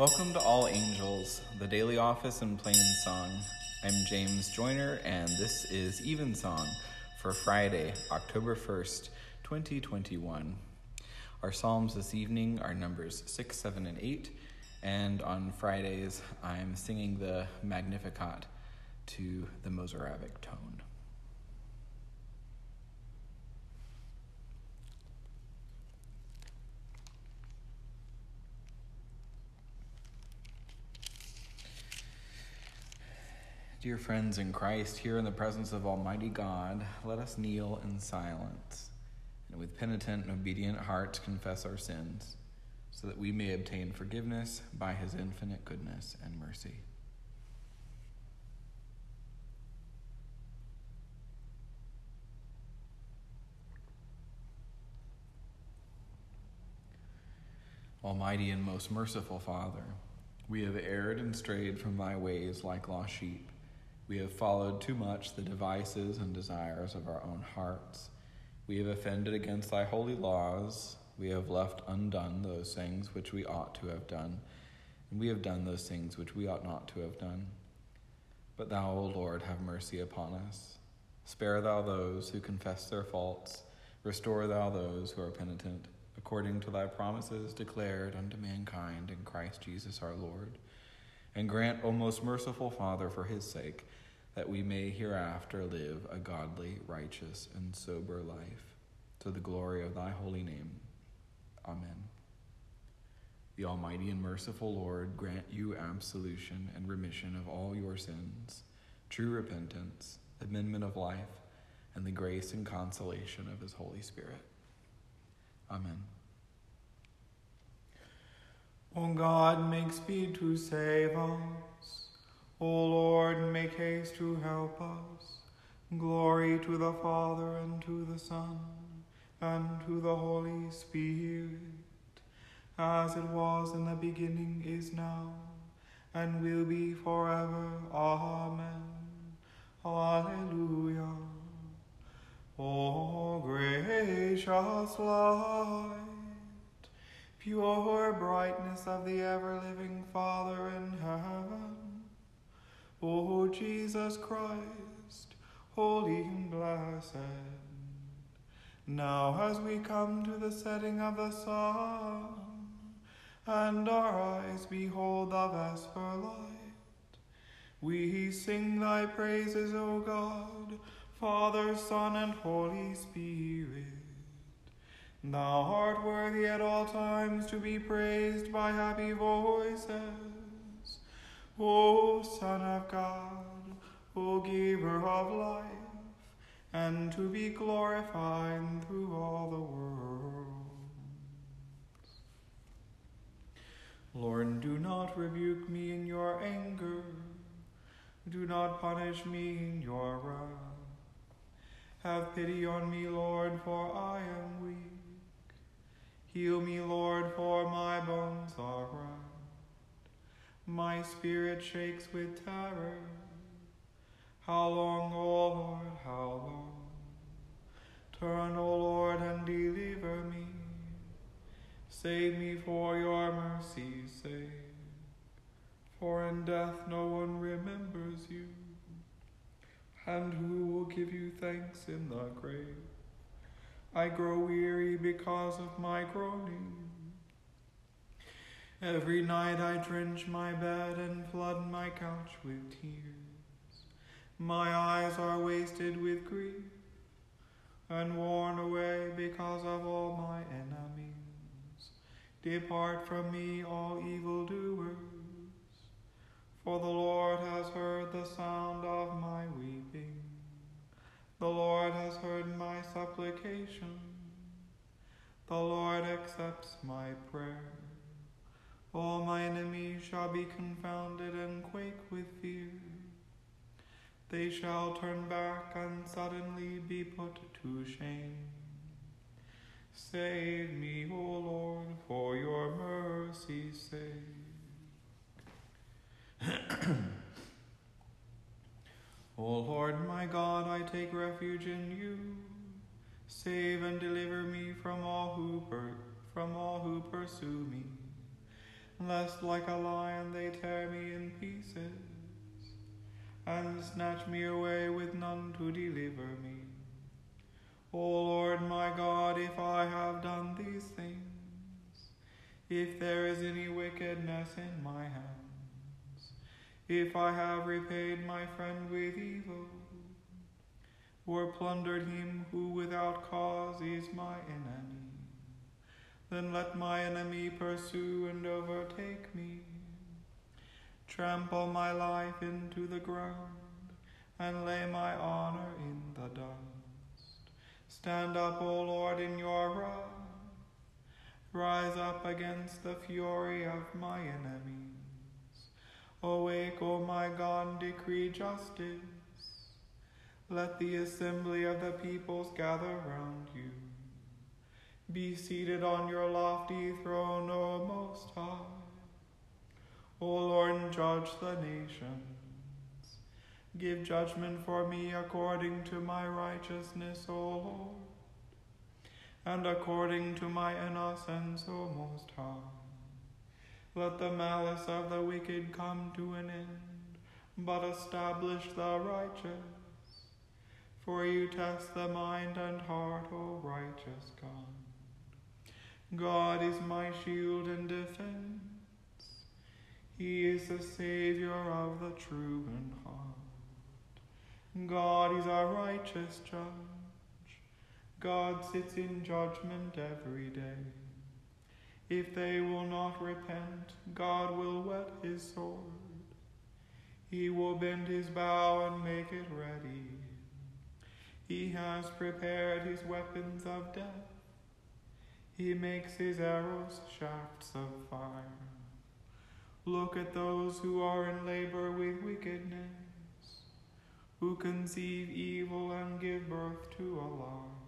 Welcome to All Angels, the daily office in plain song. I'm James Joyner, and this is Evensong for Friday, October 1st, 2021. Our Psalms this evening are Numbers 6, 7, and 8, and on Fridays I'm singing the Magnificat to the Mozarabic tone. Dear friends in Christ, here in the presence of Almighty God, let us kneel in silence and with penitent and obedient hearts confess our sins, so that we may obtain forgiveness by his infinite goodness and mercy. Almighty and most merciful Father, we have erred and strayed from thy ways like lost sheep. We have followed too much the devices and desires of our own hearts. We have offended against thy holy laws. We have left undone those things which we ought to have done, and we have done those things which we ought not to have done. But thou, O Lord, have mercy upon us. Spare thou those who confess their faults. Restore thou those who are penitent, according to thy promises declared unto mankind in Christ Jesus our Lord. And grant, O most merciful Father, for his sake, that we may hereafter live a godly, righteous, and sober life, to the glory of thy holy name. Amen. The Almighty and merciful Lord grant you absolution and remission of all your sins, true repentance, amendment of life, and the grace and consolation of his Holy Spirit. Amen. O God, make speed to save us. O Lord, make haste to help us. Glory to the Father, and to the Son, and to the Holy Spirit, as it was in the beginning, is now, and will be forever. Amen. Alleluia. O gracious light, pure brightness of the ever living Father in heaven O Jesus Christ, holy and blessed. Now, as we come to the setting of the sun, and our eyes behold the vesper light, we sing thy praises, O God, Father, Son, and Holy Spirit. Thou art worthy at all times to be praised by happy voices. O Son of God, O Giver of life, and to be glorified through all the worlds. Lord, do not rebuke me in your anger, do not punish me in your wrath. Have pity on me, Lord, for I am weak. Heal me, Lord, for my bones are racked. My spirit shakes with terror. How long, O Lord, how long? Turn, O Lord, and deliver me. Save me for your mercy's sake. For in death no one remembers you. And who will give you thanks in the grave? I grow weary because of my groaning. Every night I drench my bed and flood my couch with tears. My eyes are wasted with grief and worn away because of all my enemies. Depart from me, all evildoers, for the Lord has heard the sound of my weeping. The Lord has heard my supplication. The Lord accepts my prayer. All my enemies shall be confounded and quake with fear. They shall turn back and suddenly be put to shame. Save me, O Lord, for your mercy's sake. o Lord my God, I take refuge in you. Save and deliver me from all who per- from all who pursue me lest like a lion they tear me in pieces, and snatch me away with none to deliver me. O Lord my God, if I have done these things, if there is any wickedness in my hands, if I have repaid my friend with evil, or plundered him who without cause is my enemy, then let my enemy pursue and overtake me. Trample my life into the ground, and lay my honor in the dust. Stand up, O Lord, in your wrath Rise up against the fury of my enemies. Awake, O my God, decree justice. Let the assembly of the peoples gather round you. Be seated on your lofty throne, O Most High. O Lord, judge the nations. Give judgment for me according to my righteousness, O Lord and according to my innocence, O Most High. Let the malice of the wicked come to an end, but establish the righteous. For you test the mind and heart, O righteous God. God is my shield and defense. He is the Savior of the true in heart. God is our righteous judge. God sits in judgment every day. If they will not repent, God will whet his sword. He will bend his bow and make it ready. He has prepared his weapons of death. He makes his arrows shafts of fire. Look at those who are in labor with wickedness, who conceive evil and give birth to a lie.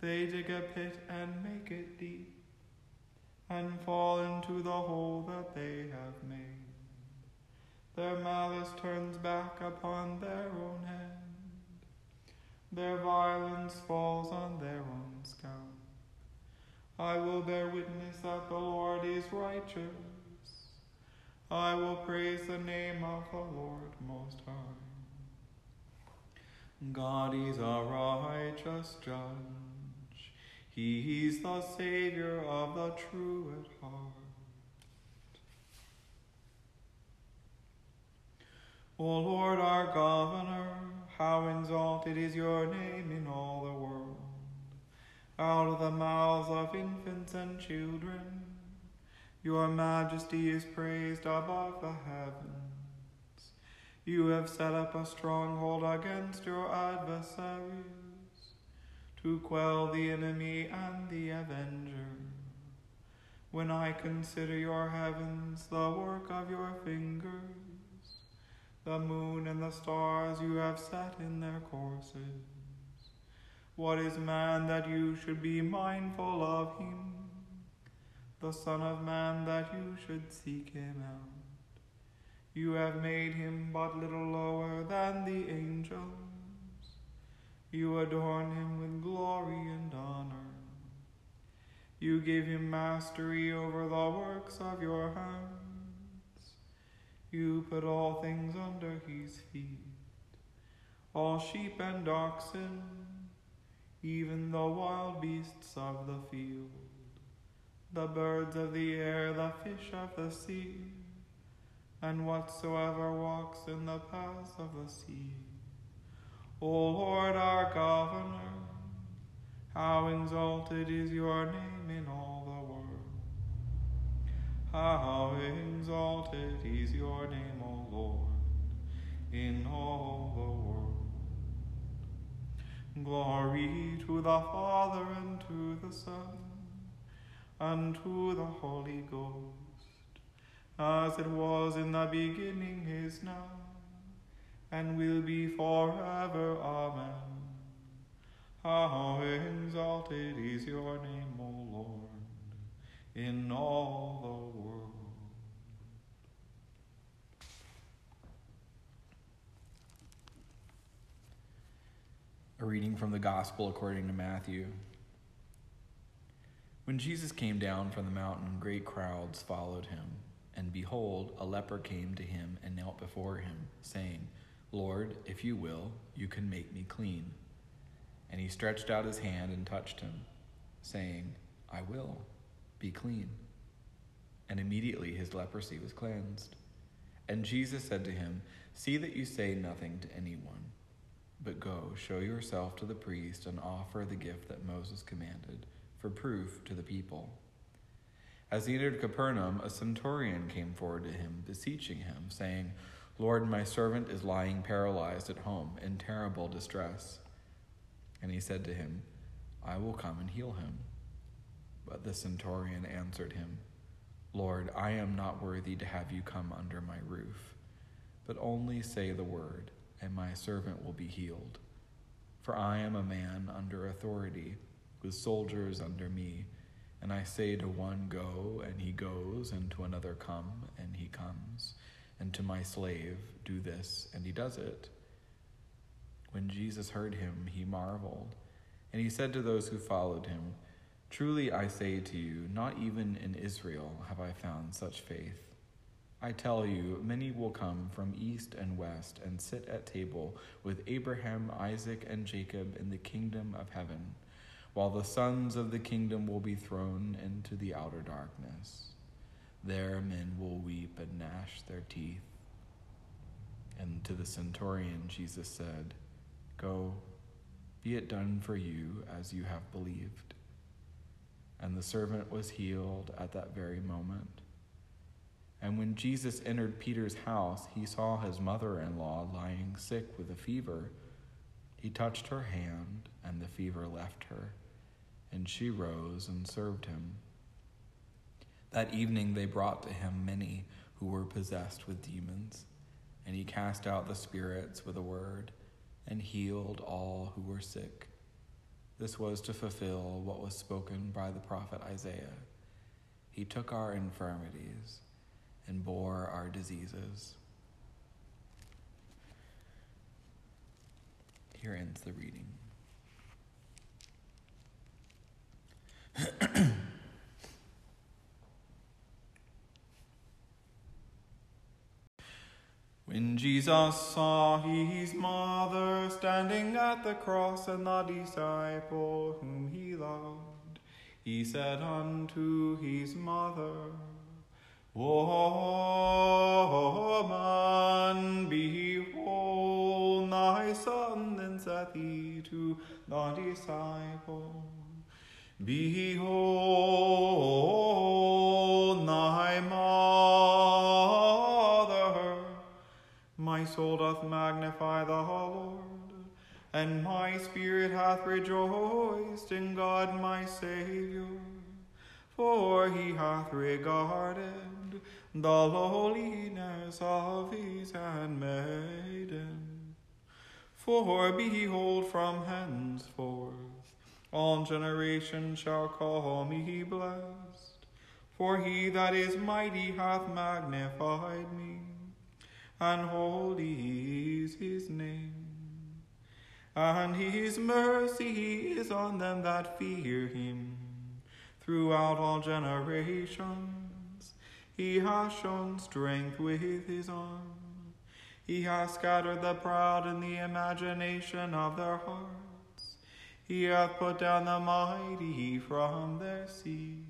They dig a pit and make it deep, and fall into the hole that they have made. Their malice turns back upon their own hand, their violence falls on their own scalp. I will bear witness that the Lord is righteous. I will praise the name of the Lord Most High. God is a righteous judge. He's the Savior of the true at heart. O Lord our Governor, how exalted is your name in all the world. Out of the mouths of infants and children, your majesty is praised above the heavens. You have set up a stronghold against your adversaries to quell the enemy and the avenger. When I consider your heavens, the work of your fingers, the moon and the stars you have set in their courses, what is man that you should be mindful of him? The Son of Man that you should seek him out. You have made him but little lower than the angels you adorn him with glory and honor. You give him mastery over the works of your hands. You put all things under his feet, all sheep and oxen, even the wild beasts of the field, the birds of the air, the fish of the sea, and whatsoever walks in the paths of the sea. O Lord our Governor, how exalted is your name in all. How exalted is your name, O Lord, in all the world. Glory to the Father and to the Son and to the Holy Ghost, as it was in the beginning is now and will be forever. Amen. How exalted is your name, O Lord, in all the world. A reading from the Gospel according to Matthew. When Jesus came down from the mountain, great crowds followed him. And behold, a leper came to him and knelt before him, saying, Lord, if you will, you can make me clean. And he stretched out his hand and touched him, saying, I will, be clean. And immediately his leprosy was cleansed. And Jesus said to him, See that you say nothing to anyone, but go, show yourself to the priest, and offer the gift that Moses commanded for proof to the people. As he entered Capernaum, a centurion came forward to him, beseeching him, saying, Lord, my servant is lying paralyzed at home in terrible distress. And he said to him, I will come and heal him. But the centurion answered him, Lord, I am not worthy to have you come under my roof, but only say the word, and my servant will be healed. For I am a man under authority with soldiers under me. And I say to one, Go, and he goes, and to another, Come, and he comes, and to my slave, Do this, and he does it. When Jesus heard him, he marveled, and he said to those who followed him, Truly I say to you, not even in Israel have I found such faith. I tell you, many will come from east and west and sit at table with Abraham, Isaac, and Jacob in the kingdom of heaven while the sons of the kingdom will be thrown into the outer darkness. There men will weep and gnash their teeth. And to the centurion, Jesus said, Go, be it done for you as you have believed. And the servant was healed at that very moment. And when Jesus entered Peter's house, he saw his mother in law lying sick with a fever. He touched her hand, and the fever left her and she rose and served him. That evening they brought to him many who were possessed with demons, and he cast out the spirits with a word and healed all who were sick. This was to fulfill what was spoken by the prophet Isaiah. He took our infirmities and bore our diseases. Here ends the reading. when Jesus saw his mother standing at the cross and the disciple whom he loved, he said unto his mother, Woman, behold thy son, then saith he to the disciple, Behold thy mother. My soul doth magnify the Lord, and my spirit hath rejoiced in God my Saviour. For he hath regarded the lowliness of his handmaiden. For behold, from henceforth all generations shall call me blessed. For he that is mighty hath magnified me, and holy is his name. And his mercy is on them that fear him throughout all generations. He has shown strength with his arm. He has scattered the proud in the imagination of their hearts. He hath put down the mighty from their seat.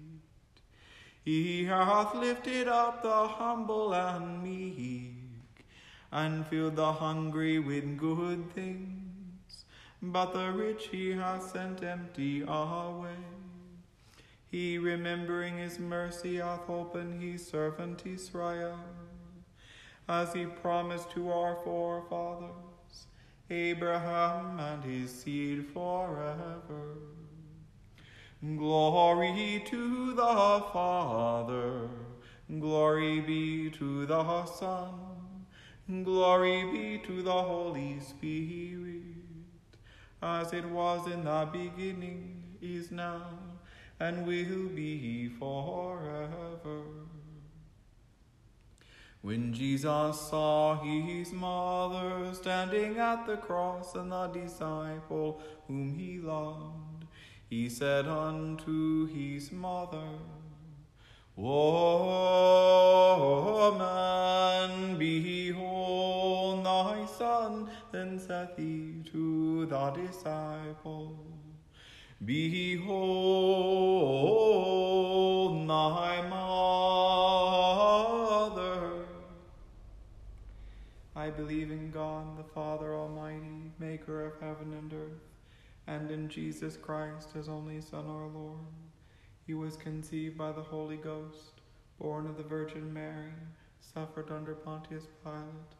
He hath lifted up the humble and meek, and filled the hungry with good things. But the rich he hath sent empty away. He, remembering his mercy, hath opened his servant Israel, as he promised to our forefathers Abraham and his seed forever. Glory to the Father, glory be to the Son, glory be to the Holy Spirit, as it was in the beginning, is now, and will be forever. When Jesus saw his mother standing at the cross and the disciple whom he loved, he said unto his mother, Woman, thy son. Then saith he to the disciple, Behold thy mother. I believe in God, the Father Almighty, maker of heaven and earth, and in Jesus Christ, his only Son, our Lord. He was conceived by the Holy Ghost, born of the Virgin Mary, suffered under Pontius Pilate,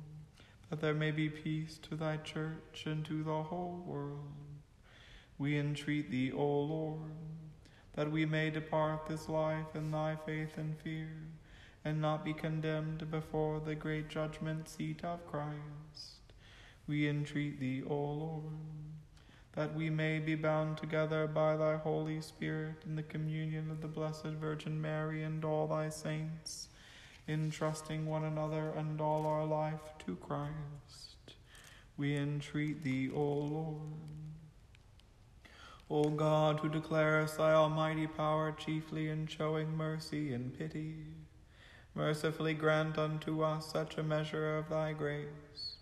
that there may be peace to thy church and to the whole world. We entreat thee, O Lord, that we may depart this life in thy faith and fear, and not be condemned before the great judgment seat of Christ. We entreat thee, O Lord, that we may be bound together by thy Holy Spirit in the communion of the Blessed Virgin Mary and all thy saints, entrusting one another and all our life to Christ. We entreat thee, O Lord. O God, who declarest thy almighty power chiefly in showing mercy and pity, mercifully grant unto us such a measure of thy grace,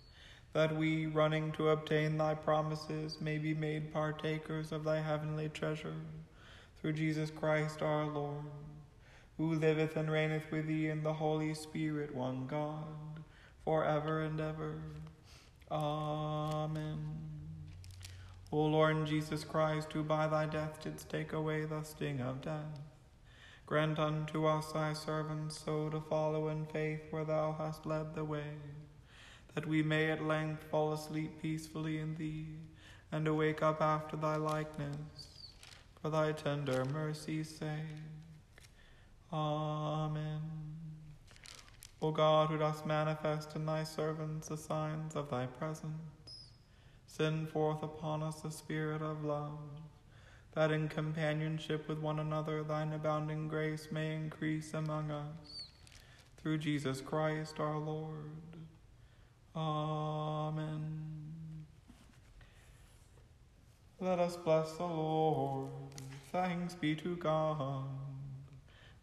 that we, running to obtain thy promises, may be made partakers of thy heavenly treasure, through Jesus Christ our Lord, who liveth and reigneth with thee in the Holy Spirit, one God, for ever and ever. Amen. O Lord Jesus Christ, who by thy death didst take away the sting of death, grant unto us thy servants so to follow in faith where thou hast led the way, that we may at length fall asleep peacefully in thee, and awake up after thy likeness, for thy tender mercy's sake. Amen. O God, who dost manifest in thy servants the signs of thy presence, send forth upon us the Spirit of love, that in companionship with one another thine abounding grace may increase among us. Through Jesus Christ our Lord. Amen. Let us bless the Lord. Thanks be to God.